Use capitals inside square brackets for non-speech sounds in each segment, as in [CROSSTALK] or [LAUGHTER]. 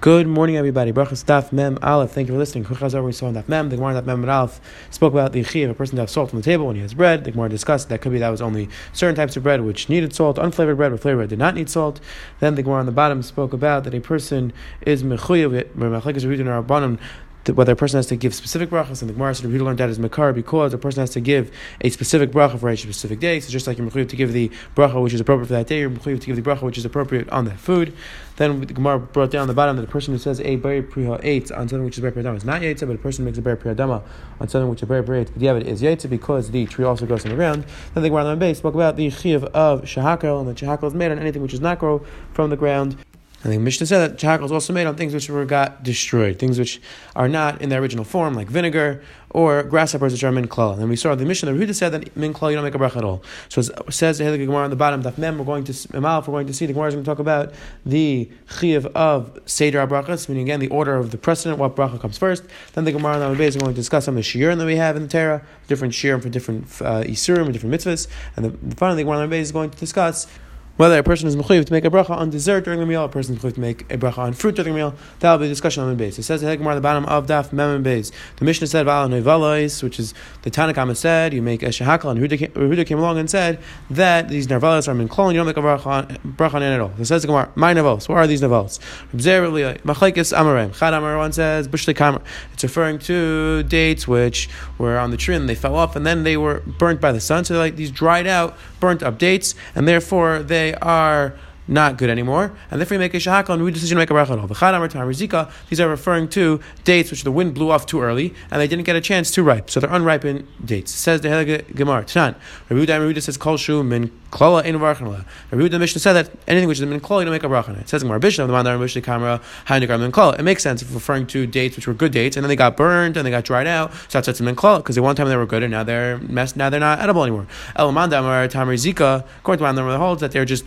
Good morning, everybody. Brachas Daf Mem Aleph. Thank you for listening. Kuchazar we saw in Daf Mem. The Gemara Daf Mem Aleph spoke about the chi of a person to have salt on the table when he has bread. The Gemara discussed that could be that was only certain types of bread which needed salt, unflavored bread or flavored bread did not need salt. Then the Gemara on the bottom spoke about that a person is mechuyev whether a person has to give specific brachas, and the Gemara said we learned that as makar because a person has to give a specific bracha for a specific day. So just like you're mechuyev to give the bracha which is appropriate for that day, you're mechuyev to give the bracha which is appropriate on that food. Then the Gemara brought down the bottom that a person who says a bari priha eight on something which is bari priyadama is not yaitza, but a person who makes a bari priyadama on something which is bari priyat, it is yaitza because the tree also grows on the ground. Then the Gemara on base spoke about the chiv of shahakal, and the shahakal is made on anything which does not grow from the ground. And the Mishnah said that shahakal is also made on things which were got destroyed, things which are not in their original form, like vinegar or grasshoppers, which are min klal. And we saw the Mishnah, the Rehuda said that min klal you don't make a bracha at all. So it says the Gemara on the bottom, Daf Mem, we're going to Emalf, we're going to see the Gemara is going to talk about the chiv of seder brachas, meaning again the order of the precedent, what bracha comes first. Then the Gemara on the is going to discuss some of the shiurim that we have in the Torah, different shiurim for different uh, isurim different mitzvahs. And the, finally, the Gemara on the is going to discuss whether a person is mechuyev to make a bracha on dessert during the meal, a person is mechuyev to make a bracha on fruit during the meal, that will be a discussion on the base. It says the at the bottom of Daf Mem base. The Mishnah said Nevalos, which is the Tanakhama said you make a shahakal, and Huda came along and said that these nevalos are minklon, you don't make a bracha on, bracha on it at all. It says the Gemara, my nevalos. What are these? Uh, Machlekes Amarem. Chad one says. It's referring to dates which were on the tree and they fell off and then they were burnt by the sun. So they're like these dried out, burnt up dates, and therefore they are not good anymore, and therefore you make a shahakal and we decision to make a bracha These are referring to dates which the wind blew off too early and they didn't get a chance to ripe, so they're unripened dates. Says the Gemara. Tanan. Rabbi says kol shu min klala ein varchanala. Rabbi the Mishnah said that anything which is min klala you don't make a bracha It says Gemara Bishna the mandar Mishnah kamera hainigar min klala. It makes sense if referring to dates which were good dates and then they got burned and they got dried out. So that's min klala because at one time they were good and now they're messed. Now they're not edible anymore. El mandar tamar zika. According to mandar holds that they're just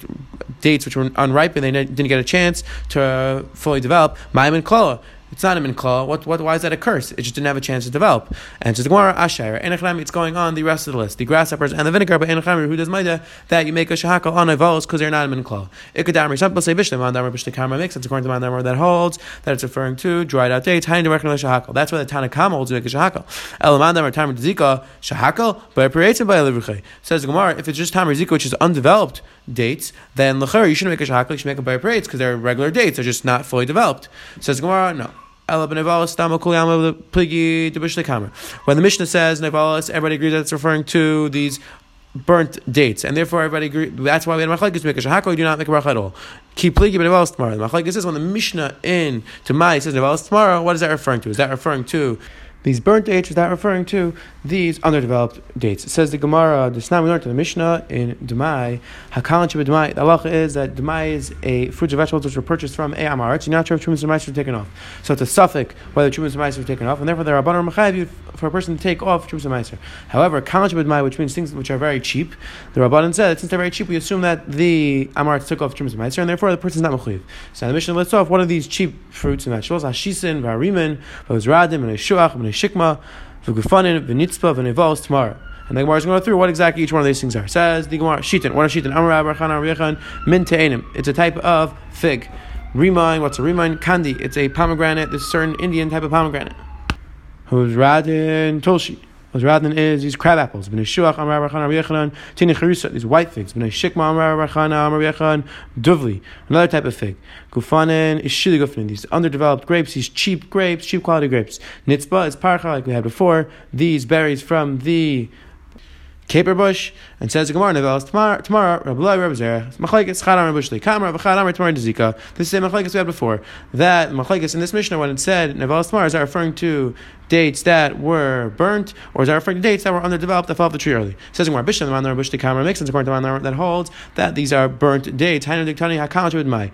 dates which were unripe and they didn't get a chance to fully develop. Ma'im and klala. It's not a minkla. What, what, why is that a curse? It just didn't have a chance to develop. And the Gemara Asher, it's going on the rest of the list. The grasshoppers and the vinegar, but Enechem, who does maida, that you make a shahakal on a vols because they're not a minkla. Ikadamri, some people say Bishlam, Mandamar Bishtakama makes sense according to Mandamar that holds that it's referring to dried out dates, hiding directly on shahakal. That's why the Tanakama holds you make a shahakal. El Mandamar Tamar Zika, shahakal, but it by a Says Gemara, if it's just Tamar Zika, which is undeveloped dates, then Lachar, you shouldn't make a shahakal, you should make a by because they're regular dates, they're just not fully developed. Says Gemara, no. When the Mishnah says Nevalis, everybody agrees that it's referring to these burnt dates, and therefore everybody agrees. That's why we had machlekes make a shahako. You do not make a bracha at all. Keep pligi tomorrow. The machlekes is when the Mishnah in Demai says nevalis tomorrow. What is that referring to? Is that referring to these burnt dates? Is that referring to these underdeveloped dates? It says the Gemara, the Snam we learned to the Mishnah in Dumai, Hakalan Shabbat Dumai. The halacha is that Dumai is a fruits and vegetables which were purchased from a Amaret. You're not sure if Trumas and were taken off. So it's a suffix whether Trumas and were taken off, and therefore there are Rabbanon Machayev for a person to take off Trumas and Mice. However, Kalan Shabbat Dumai, which means things which are very cheap, the Rabbanon said since they're very cheap, we assume that the Amaret took off Trumas and and therefore the person is not Machayev. So the Mishnah lists off one of these cheap fruits and vegetables, Hashisin, Varimin, Vazradim, and a Shuach, and Shikma, v'gufanin, v'nitzpa, v'nevals tomorrow. And the Gemara is going to go through what exactly each one of these things are. It says the Gemara, Shitin, what are Shitin? Amar Abrachan Min Te'enim. It's a type of fig. Remind, what's a remind? Kandi. It's a pomegranate, this certain Indian type of pomegranate. Who's Radin Tulshi. What's Radin is these crab apples. These white figs. Duvli, another type of fig. Is these underdeveloped grapes, these cheap grapes, cheap quality grapes. Nitzba is Parcha, like we had before. These berries from the caper bush, and says Gemara Nevelas tomorrow. Tomorrow, Rabbi Rabbi Zera, Machlekes Chadam Rabbi Shli Kamar, Chadam Tomorrow Dezika. This is the Machlekes we had before. That Machlekes in this Mishnah, when it said Nevelas tomorrow, is that referring to dates that were burnt, or is that referring to dates that were underdeveloped that fell off the tree early? Says Gemara Bishlam, the Man Rabbi Shli Kamar makes sense according to the Man that holds that these are burnt dates. Hainu Diktani Hakal Mai.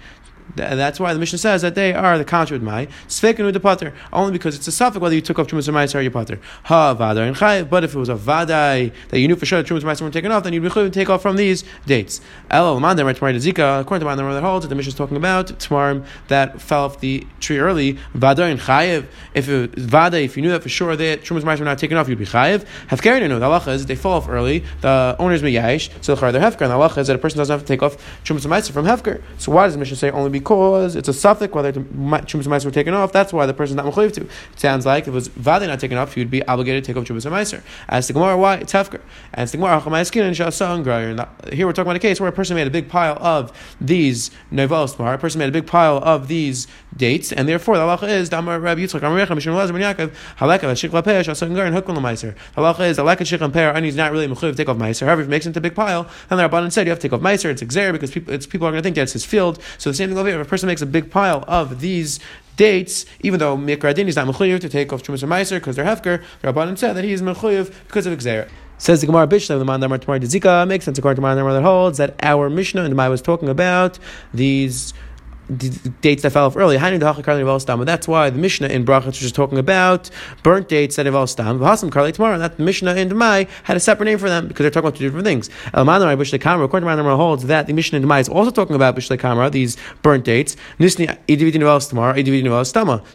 That's why the mission says that they are the contra with my sveikin with the pater, only because it's a suffix whether you took off trumas or ma'aser or your pater. Ha vadai and chayiv. But if it was a vadai that you knew for sure that trumas ma'aser were taken off, then you'd be to take off from these dates. El mandem right tomorrow zika. According to mandem that holds that the Mishnah is talking about tomorrow that fell off the tree early. Vadai and chayiv. If it vadai, if you knew that for sure that trumas ma'aser were not taken off, you'd be chayiv. Hefker, no. The halacha is they fall off early. The owners miyayish, so the they're hefker. And the halacha is that a person doesn't have to take off trumas ma'aser from hefker. So why does the mission say only? Because it's a suffix whether Chumas Meiser were taken off. That's why the person's not mechuyev to. Sounds like if it was Vadi not taken off, he would be obligated to take off Chumas Meiser. As the Gemara, why? It's Hefker. As the Gemara, here we're talking about a case where a person made a big pile of these Nevalos A person made a big pile of these dates, and therefore the halacha is Damar Rabbi Yitzchak Amar Recha Mishum Lazar Yaakov Haleka Shikla Peah Shasan Gar and Hukman Meiser. Halacha is Haleka Shikla Peah and he's not really mechuyev take off Meiser. However, if he makes into a big pile, and the Rabbanan said you have to take off Meiser, it's exer because people, it's, people are going to think that it's his field. So the same thing over. If a person makes a big pile of these dates, even though Mikradin is not mechuyev to take off Chumas Meiser because they're hefker, the Rabbanan said that he is mechuyev because of exer. Says the Gemara Bishla, the man Damar Tamar Zika makes sense according to man that holds that our Mishnah and Demai was talking about these dates that fell off early. That's why the Mishnah in Brachot was just talking about burnt dates that involve stam. V'hasam. That the Mishnah in Demai had a separate name for them because they're talking about two different things. According to Manamai holds that the Mishnah in Demai is also talking about Bishlei Kamra, these burnt dates.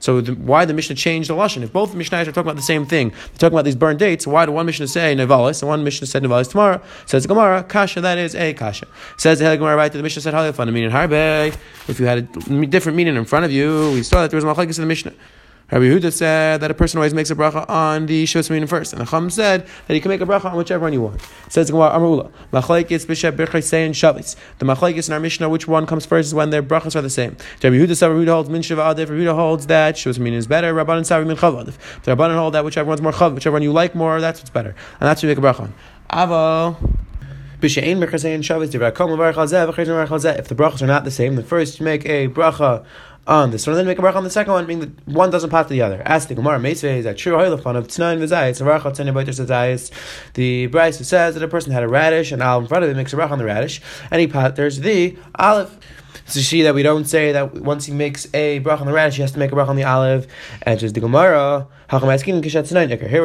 So the, why the Mishnah changed the lashon? If both Mishnahs are talking about the same thing, they're talking about these burnt dates. Why did one Mishnah say Nevalis and one Mishnah said Nevalis tomorrow? Says Gemara Kasha. That is a Kasha. Says the Gemara right to the Mishnah said Halifan. I mean in Harbe. If you had a different meaning in front of you. We saw that there was machlekes in the Mishnah. Rabbi Yehuda said that a person always makes a bracha on the Shivas Minim first, and the Chum said that he can make a bracha on whichever one you want. Says Gemara Amrula, Machlekes and Shabbos. The Machlekes in our Mishnah, which one comes first is when their brachas are the same. Rabbi Yehuda said Rabbi holds Min Shiva Adif. Rabbi Yehuda holds that Shivas Minim is better. Rabbanan Savi Min Chav Adif. The Rabbanan hold that whichever one's more Chav, whichever one you like more, that's what's better, and that's what you make a bracha on. Avo. If the brachas are not the same, the first you make a bracha on this one, then make a bracha on the second one, meaning that one doesn't pass to the other. Ask the Gemara, Meisvei is that true hoilafan of tnain v'zayis, a. The Brisa says that a person had a radish, and olive in front of him makes a bracha on the radish, and he patters the olive. So see that we don't say that once he makes a brach on the radish, he has to make a brach on the olive. And just the Gemara, here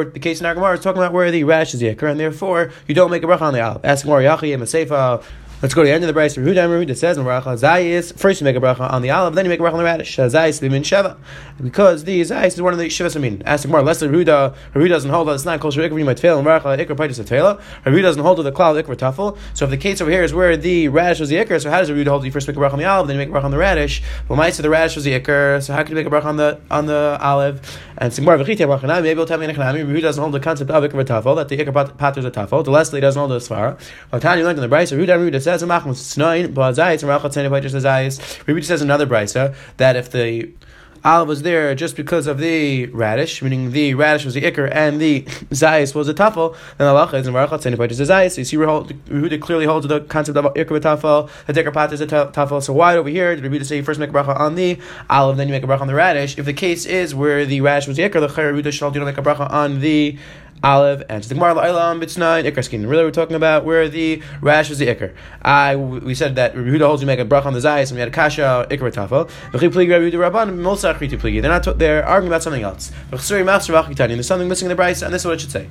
the case in our Gemara is talking about where the radish is the and therefore you don't make a brach on the olive. Ask Gemara, Yachi, Maseifa, Let's go to the end of the Brisa. That says Zayis. First you make a bracha on the olive, then you make a bracha on the radish. Uh, Zayis bimin sheva. Because the Zayis is one of the shivas amin. Ask the Gemara. Less Rehuda. Rehuda doesn't hold that it's not kosher ikra. You might fail and bracha ikra paitis atela. Rehuda doesn't hold to the cloud ikra tafel. So if the case over here is where the radish was the ikra, so how does Rehuda hold? You first make a bracha on the olive, then you make a bracha on the radish. Well, might say the radish was the ikra. So how can you make a bracha on the on the olive? And Sigmar v'chita bracha maybe you'll tell me nechanami. Rehuda doesn't hold the concept of ikra tafel that the ikra patters a tafel. The Leslie doesn't hold the svara. Well, Tanya learned in the Bryce. Rehuda Rehuda says nine, but Zayis and Rachel Tzeni Paitis Zayis. Rabbi says another brisa that if the olive was there just because of the radish, meaning the radish was the ikr and the [LAUGHS] zayis was the tafel, then Allah is in Barachat Tzeni Paitis Zayis. So you see Rehuda clearly holds the concept of ikr tafel, the ikr pat is a tafel. So why over here did Rabbi say you first make a bracha on the olive, then you make a bracha on the radish? If the case is where the radish was the ikr, the Rabbi should do make a bracha on the Olive and the Gemara La'ilam Ikar Skin. Really, we're talking about where the rash is the Ikar. I we said that Rehuda holds you make a brach on the Zayis and we had a Kasha Ikar Tafel. They're not. They're arguing about something else. There's something missing in the Brisa, and this is what it should say.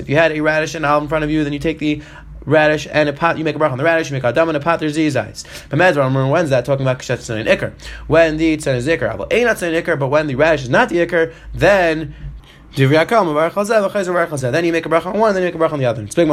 If you had a radish and olive in front of you, then you take the radish and a pot. You make a brach on the radish. You make a dam and a pot. There's these eyes. But Medvar, when's that talking about kashet and ikar? When the tzon is ikar, well, ain't not ikar, but when the radish is not the ikar, then then you make a bracha on one, then you make a bracha on the other. It's big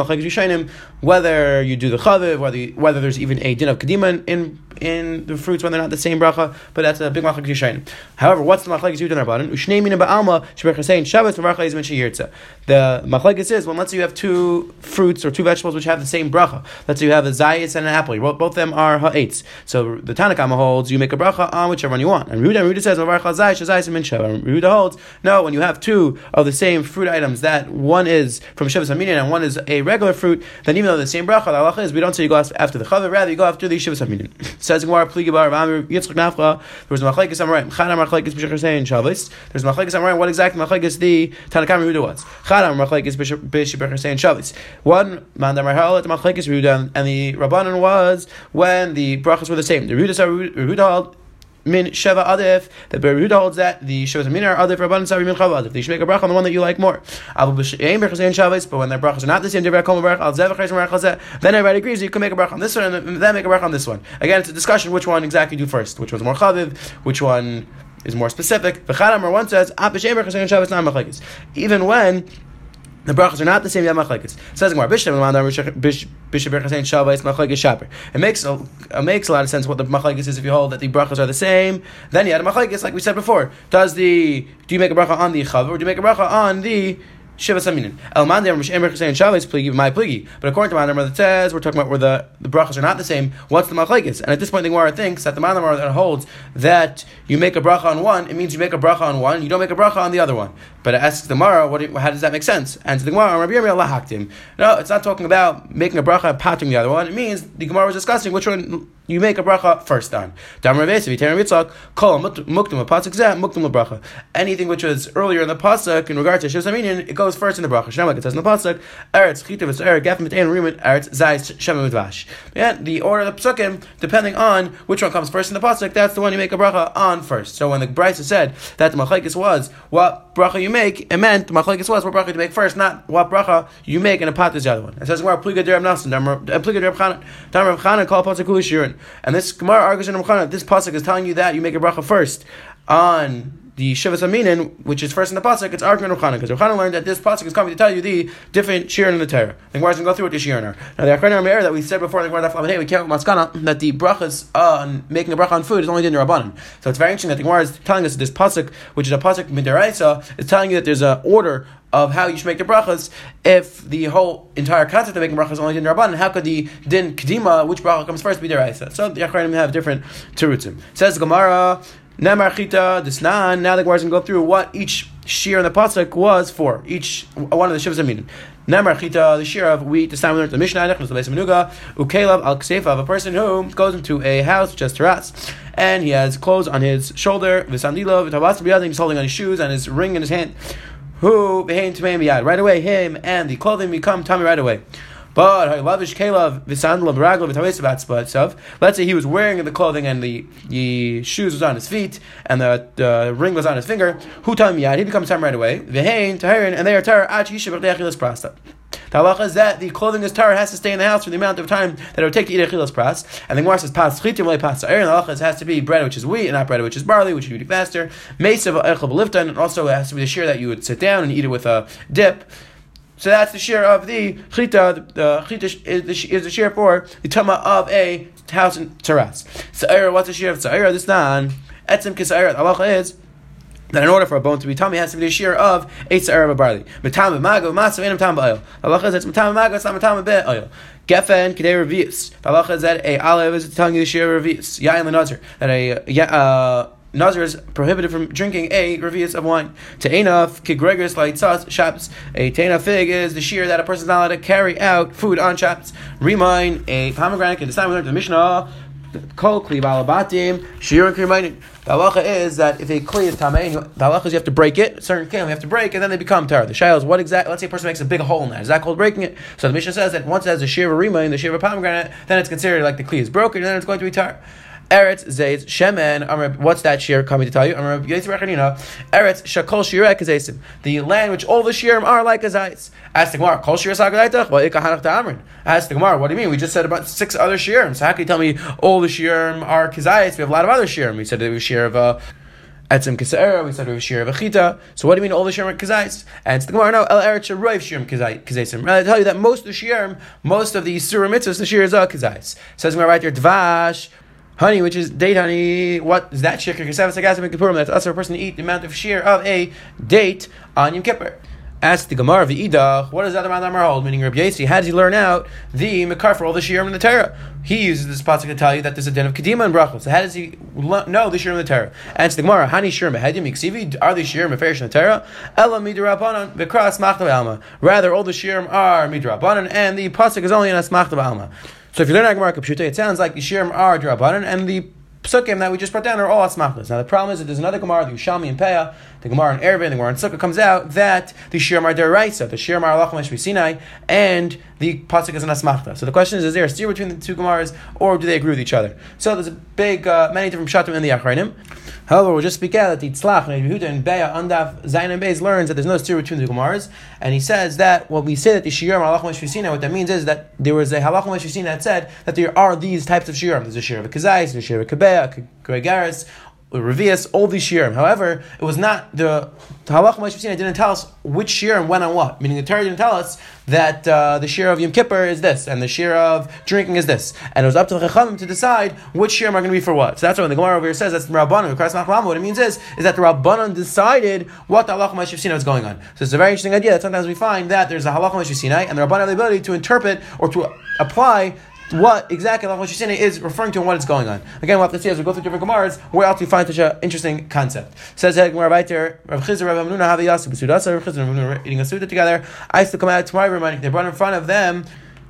whether you do the chaviv, whether whether there's even a din of kedima in in the fruits when they're not the same bracha, but that's a big machlekes Yishayim. However, what's the machlekes Yudan Rabbanan? Ushnei mina ba'alma shebechasei Shabbos v'bracha izmen sheyirtza. The machlekes is when let's say you have two fruits or two vegetables which have the same bracha. Let's say you have a zayis and an apple. Both of them are ha'etz. So the Tanakama holds you make a bracha on whichever one you want. And Ruda Ruda says zayis zayis min Ruda holds no when you have two of the same fruit items that one is from Shivas Aminin and one is a regular fruit, then even though the same bracha, the halacha is we don't say you go after the chaver, rather you go after the Shivas Aminin. [LAUGHS] Says Gemara Pligi Bar Yitzchak Nafcha. There was machlekes Amoraim. Chana machlekes b'shachar saying Shabbos. There's machlekes Amoraim. What exactly machlekes the Tanakam Yehuda was? Chana machlekes b'shachar saying Shabbos. One man that Marhal the machlekes Yehuda and the Rabbanon was when the brachas were the same. The Yehuda Yehuda min sheva adif. The Beruda holds that the sheva min are adif rabban savi min chava adif. They should make a bracha on the one that you like more. Abu b'sheim berchasein shabbos, but when their brachas are not the same, different kol brach al zevachayis brach Then everybody agrees you can make a bracha on this one and then make a bracha on this one. Again, it's a discussion which one exactly do first, which one's more chaviv, which one is more specific. V'chadam one says, ah, Even when The brachas are not the same yam machlekes. Says Gemara Bishlam Bishop Berchasein Shavais machlekes shaper. It makes a, it makes a lot of sense what the machlekes is if you hold that the brachas are the same. Then you add a machlekes like we said before. Does the do you make a bracha on the chav or do you make a bracha on the Shiva Saminin. El Mandir Emer saying Shabbos pligi my pligi. But according to Mandir that says we're talking about where the, the brachas are not the same. What's the machlekes? And at this point, the Gemara thinks that the Mandir that holds that you make a bracha on one, it means you make a bracha on one, you don't make a bracha on the other one. But it asks the Gemara, what, how does that make sense? And to the Gemara, Rabbi Yirmiyah lahaktim. No, it's not talking about making a bracha and patting the other one. It means the Gemara was discussing which one you make a bracha first on. Anything which was earlier in the pasuk in regard to Shivsaminian, it goes first in the bracha. Like it says in the pasuk, Eretz chitav eretz gaf mitain rimin eretz zayis shemim udvash. And the order of the depending on which one comes first in the pasuk, that's the one you make a bracha on first. So when the Brisa said that the machlekes was what bracha you make, it meant what bracha you make first, not what bracha you make and a pat is the other one. It says where pliga derab nasan, uh, pliga derab chana, damar chana call pasuk shirin. And this Gemara argues in Ramchana, this pasuk is telling you that you make a bracha first on the Shivas Aminin, which is first in the pasuk, it's arguing Ruchana because Ruchana learned that this pasuk is coming to tell you the different shir in the Torah. The Gemara is going to go through the shir are. Now the Acharon Amir that we said before Gemara hey, we can't maskana that the brachas on making a bracha on food is only in the Rabbanan. So it's very interesting that the Gemara is telling us this pasuk, which is a pasuk midiraisa, is telling you that there's an order of how you should make the brachas if the whole entire concept of making brachas is only din rabban, how could the din kedima, which bracha comes first, be deraisa? So the Acharonim have different terutzim. Says Gemara, Nemar chita desnan. Now the Gemara going to go through what each shear in the pasuk was for each one of the shivas meaning. Nemar chita, the shear of wheat. Time we learned the Mishnah. The base of Menuga. Ukelav al of a person who goes into a house just terrace, and he has clothes on his shoulder. V'sandilo v'tabas He's holding on his shoes and his ring in his hand who behaim to right away him and the clothing become tummy right away. But lavish kelav v'sandal b'raglav Let's say he was wearing the clothing and the, the shoes was on his feet and the, the ring was on his finger. Who tummy He becomes tummy right away. V'hein tahirin and they are tar ach yishav prasta. The halacha is that the clothing is tar has to stay in the house for the amount of time that it would take to eat a chilas pras. And the Gemara says pas chitim le pas The halacha has to be bread which is wheat and not bread which is barley, which you eat faster. Mesav echel and also it has to be the shear that you would sit down and eat it with a dip. So that's the share of the chita. The chita is the, is the share for the tama of a house in terrace. Sa'ira, what's the share of sa'ira? This nan etzim kisa'ira. The halacha is that in order for a bone to be tummy, it has to be the shear of eight sa'ir of barley. Matam mago masav enam tam ba'oil. Allah is it's matam mago, it's not matam be oil. Gefen kidei revius. Allah is that a olive is telling you the shear of revius. Yain lenazir. That a uh, Nazir is prohibited from drinking a revius of wine. Te'ena kigregis laitzas shabbos. A te'ena fig is the shear that a person is not allowed to carry out food on shabbos. Remind a pomegranate. And this time we the Mishnah Kol kli balabatim shirin krimainin. The halacha is that if a kli is tamei, the halacha is you have to break it. Certain kelim you have to break, and then they become tar. The shayla is what exactly? Let's say a person makes a big hole in that. Is that called breaking it? So the Mishnah says that once it has a shir rimain, the shir pomegranate, then it's considered like the kli is broken, and then it's going to be tar. Eretz Zayz Shemen. What's that shir coming to tell you? Eretz Shakol Shirek Zaysim. The land which all the shirim are like a zayis. Ask the Gemara, Kol Shir Sagadaitach. Well, Ikahanach Ta'amrin. Ask the Gemara, what do you mean? We just said about six other shirim. So how can you tell me all the shirim are kizayis? We have a lot of other shirim. We said there was shir of a Etzim Kisera, we said we have Shir of Achita. So what do you mean all the Shirim are Kazais? And the Gemara, no, El Eretz Sharoiv Shirim Kazaisim. I tell you that most of the Shirim, most of the Surah Mitzvahs, the Shir is a Kazais. Says Gemara right there, Dvash, honey, which is date honey. What is that shikr? That's us a person to eat the amount of shear of a date on Yom Kippur. Ask the Gemara of the Idach, what does that amount of hold? Meaning Rabbi Yasi, how does he learn out the Makar for all the Shirim in the Torah? He uses this pasuk to tell you that there's a den of Kedima and Brachos. So how does he know the Shirim in the Torah? Ask the Gemara, Hani Shirim Behedim Yiksivi, are the Shirim Meferish in the Torah? Ella Midrabanan, Bekras Machtav Alma. Rather, all the Shirim are Midrabanan, and the pasuk is only in Asmachtav Alma. So if you learn Agmar Kapshuta, it sounds like the are Drabanan, and the psukim that we just brought down are all asmachtas. Now the problem is that there's another Gemara, the Yushalmi and Peah, the Gemara in Erevin, the Gemara in Sukkah comes out that the Shirim are deraisa, the Shirim are alachim Sinai, and the pasuk is an asmachta. So the question is: Is there a steer between the two Gemaras, or do they agree with each other? So there's a big, uh, many different shatim in the Achrayim. However, we'll just speak out that the Tzlach and Yehuda and Beya Andaf Zayin and Beis learns that there's no steer between the Gemaras, and he says that when we say that the Shirim are alachim Sinai, what that means is that there was a halachim Sinai that said that there are these types of Shirim. There's a Shir of a Kazais, a Shir of a Kabeya, Gregaris, Revius, all these shirim. However, it was not the Halach Moshe didn't tell us which shirim went on what. Meaning the Torah didn't tell us that uh, the shir of Yom Kippur is this and the shir of drinking is this, and it was up to the Chachamim to decide which shirim are going to be for what. So that's when the Gemara over here says that's the Rabbanon. What it means is is that the Rabbanon decided what the Halach Moshe was going on. So it's a very interesting idea that sometimes we find that there's a Halach Moshe and the Rabbanon have the ability to interpret or to apply what exactly Allah Shishina is referring to and what is going on. Again, we'll have to see as we go through different Gemaras where else we find such an interesting concept. Says Rav Chizr, Rav Hamnuna, have the Yasib, Sudasa, Rav Chizr, Rav Hamnuna eating a Suda together. I used to come out tomorrow reminding they brought in front of them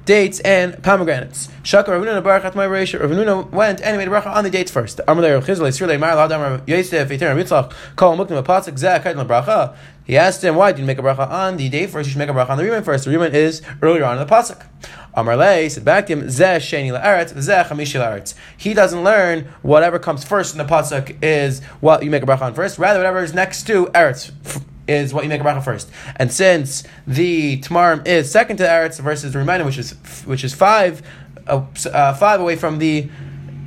dates and pomegranates. Shaka Ravununa Baruch my Reish. Ravununa went and made a bracha on the dates first. Amalei Rav Chizr, Sirlei Mar Ladam Yosef, Eitan Ritzlach, Kol Muknim Apatzak Zeh Kaidan Bracha. He asked him, why did you make a bracha on the day first? You should make a bracha on the Reuben first. The Reuben is earlier on in the pasuk. Amarle said back to him, Zeh sheni la'aretz, zeh chamishi la'aretz. He doesn't learn whatever comes first in the pasuk is what you make a bracha on first. Rather, whatever is next to eretz is what you make a bracha first. And since the tamarim is second to eretz versus the reminder, which is which is five uh, uh, five away from the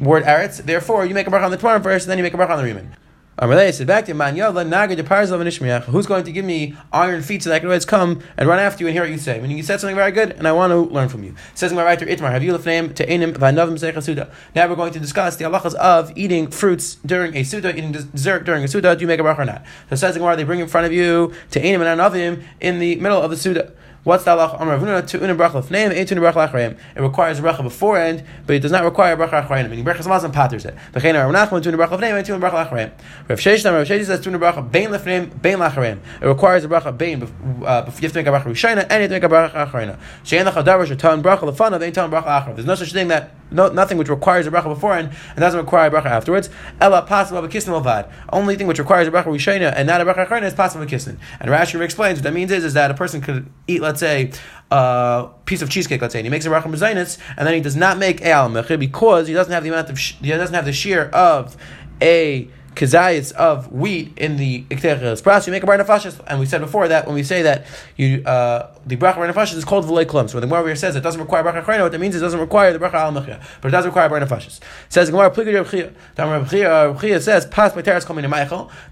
word eretz, therefore you make a bracha on the tamarim first, and then you make a bracha on the reuben. Amalei said back to Man Who's going to give me iron feet so that I can always come and run after you and hear what you say? Meaning you said something very good and I want to learn from you. Says my writer Itmar, have you name to Enim Vanavim Now we're going to discuss the halachas of eating fruits during a Suda, eating dessert during a Suda. Do you make a bracha or not? So says they bring in front of you to Enim and Anavim in the middle of the Suda. What's the halacha? Amar Ravuna to una bracha lefneim, eight una bracha lachrayim. It requires a bracha beforehand, but it does not require a bracha lachrayim. Meaning bracha samazan patters it. V'chein Rav Nachman to una bracha lefneim, eight una bracha lachrayim. Rav Sheish Rav Sheish says to una bracha bein lefneim, bein lachrayim. It requires a bracha bein. Uh, you have to make a bracha rishayna and you have to make a bracha lachrayim. Shein lachadavar shetan bracha lefana, they tan bracha lachrav. There's no such thing that no, nothing which requires a bracha beforehand and doesn't require a bracha afterwards. Ella possible kissin avad. Only thing which requires a bracha rishayna and not a bracha achrayna is possible kissin. And Rashi explains what that means is, is that a person could eat, let's say, a piece of cheesecake, let's say, and he makes a bracha mezainis, and then he does not make a because he doesn't have the amount of he doesn't have the shear of a kazayits of wheat in the Ikter you make a bracha. And we said before that when we say that you uh, the bracha bar nefashis is called v'lei klum. So when the Gemara says it doesn't require bracha chrayna, what that means it doesn't require the bracha al mechia, but it does require bar nefashis. Says Gemara pligid Rav Chia. Rav uh, Chia says pas pateres kol minim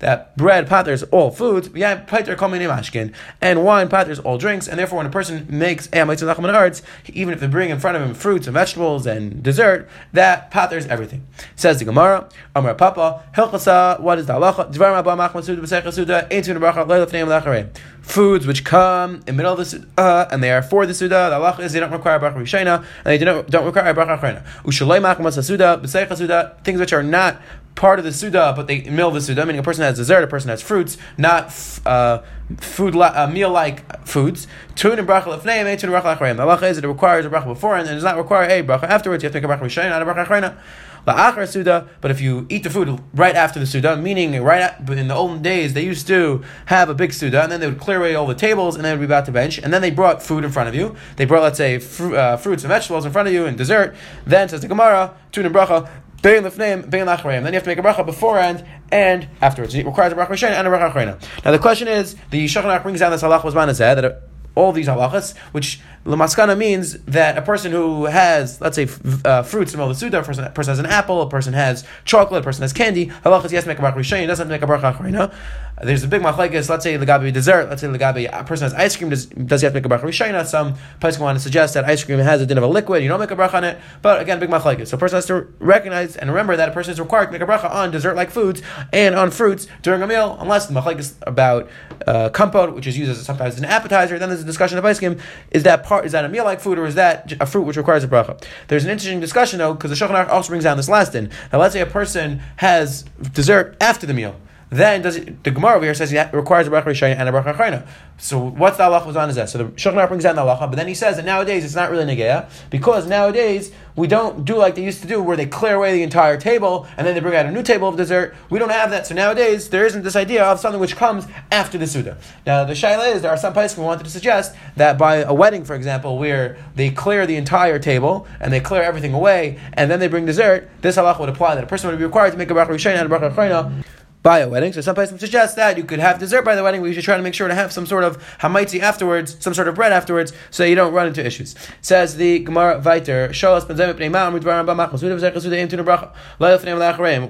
that bread patters all foods, yeah pater kol minim mashkin, and wine patters all drinks, and therefore when a person makes amitz and arts, even if they bring in front of him fruits and vegetables and dessert, that patters everything. Says the Gemara, Amar Papa, Hilchas what is the halacha? Dvarim Abba Machman Suda B'Seicha Suda Eintu Nebracha Leila Fneim Lacharei. Foods which come in the middle of the Suda and they are for the Suda. The halacha is they don't require Bracha Rishayna and they don't, don't require Bracha Achrayna. Ushalei Machman Suda B'Seicha Suda things which are not part of the Suda, but they in the Suda, meaning a person has dessert, a person has fruits, not uh, food, uh, meal like foods. Tun and bracha lefneim, ein tun bracha. The halacha is it requires a bracha before and does not require a bracha afterwards. You have to make a bracha rishayim, not a bracha achrayim. But if you eat the food right after the Suda, meaning right at, in the olden days, they used to have a big Suda, and then they would clear away all the tables, and then would be about to bench, and then they brought food in front of you. They brought, let's say, fr- uh, fruits and vegetables in front of you, and dessert. Then, says the Gemara, and bracha, Bein lefneim, bein lacharayim. Then you have to make a bracha beforehand and afterwards. It requires a bracha and a bracha. Now the question is, the Shulchan brings down this halach was manazeh that all these halachas, which lamaskana means that a person who has, let's say, f- uh, fruits from the suda, a person, a person has an apple, a person has chocolate, a person has candy, halachas yes make a bracha rishon, doesn't make a bracha achrayna. There's a big machlekes. Let's say legabe dessert. Let's say legabe a person has ice cream. Does, does he have to make a bracha rishayna? Some places want to suggest that ice cream has a din of a liquid. You don't make a bracha on it. But again, big machlekes. So a person has to recognize and remember that a person is required to make a bracha on dessert-like foods and on fruits during a meal, unless the machlekes about uh, kompot, which is used as sometimes as an appetizer. Then there's a discussion of ice cream. Is that part? Is that a meal-like food or is that a fruit which requires a bracha? There's an interesting discussion though because the Shulchan also brings down this last din. Now let's say a person has dessert after the meal then does it, the Gemara over here says it requires a bracha rishayim and a bracha achrayna. So what's the halacha on is that? So the Shulchan brings down the halacha, but then he says that nowadays it's not really negeya because nowadays we don't do like they used to do, where they clear away the entire table and then they bring out a new table of dessert. We don't have that. So nowadays there isn't this idea of something which comes after the suda. Now the shaila is there are some places we wanted to suggest that by a wedding, for example, where they clear the entire table and they clear everything away and then they bring dessert, this halacha would apply that a person would be required to make a bracha rishayim and a bracha by a wedding. So some person suggests that you could have dessert by the wedding, but you should try to make sure to have some sort of hamaitzi afterwards, some sort of bread afterwards, so you don't run into issues. Says the Gemara Viter,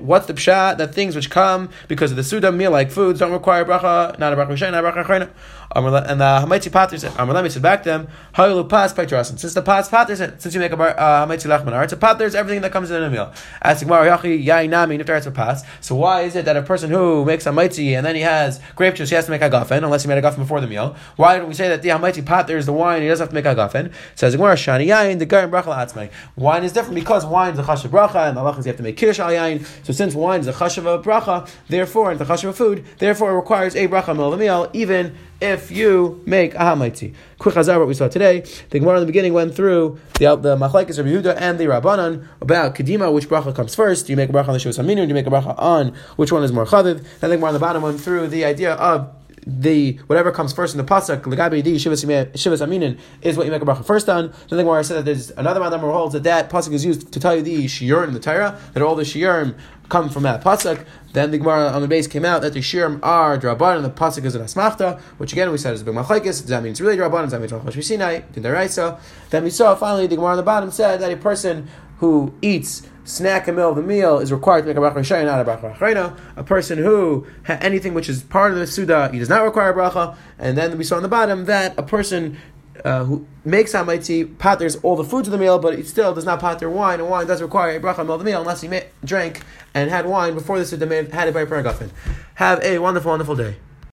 What's the pshat that things which come because of the suda meal like foods don't require bracha, not a bracha not a bracha and the hamaitzi pater said, Amar said back to them, Ha'ilu pas patrasin. Since the pas pater said, since you make a uh, hamaitzi lachman is everything that comes in a meal. As Gemara Yachi Yainami Niftar a pas. So why is it that a person who makes a hamaitzi and then he has grape juice, he has to make a gafen unless he made a gafen before the meal? Why don't we say that the hamaitzi is the wine, he doesn't have to make a gafen? Says Gemara Shani Yain the garin bracha atzmai. Wine is different because wine is a chashav bracha and the halachas you have to make kiddush al yain. So since wine is a chashav bracha, therefore and the chashav food, therefore it requires a bracha meal even if you make a hamaitzi. Quick hazar, what we saw today. The Gemara in the beginning went through the the machlekes of Yehuda and the Rabbanan about kedima, which bracha comes first. Do you make a bracha on the Shivas Aminu? Do you make a bracha on which one is more chadiv? Then the Gemara on the bottom went through the idea of the whatever comes first in the pasuk legabi di shivas aminin is what you make a bracha first on. Then the Gemara said that there's another man that holds that that pasuk is used to tell you the shiurim in the Torah that all the shiurim come from that pasuk. Then the Gemara on the base came out that the shirim are draban and the pasuk is an asmachta, which again we said is a big machlekes. Does that mean it's really draban? Does that mean it's Sinai? Then we saw finally the Gemara on the bottom said that a person who eats snack in the middle of the meal is required to make a bracha rishayim, not a bracha achrayna. A person who anything which is part of the suda, he does not require a bracha. And then we saw on the bottom that a person uh, who makes hamaitzi patters all the foods of the meal, but it still does not patter wine, and wine does require a bracha in the meal unless he drank and had wine before the suda had it by a Have a wonderful, wonderful day.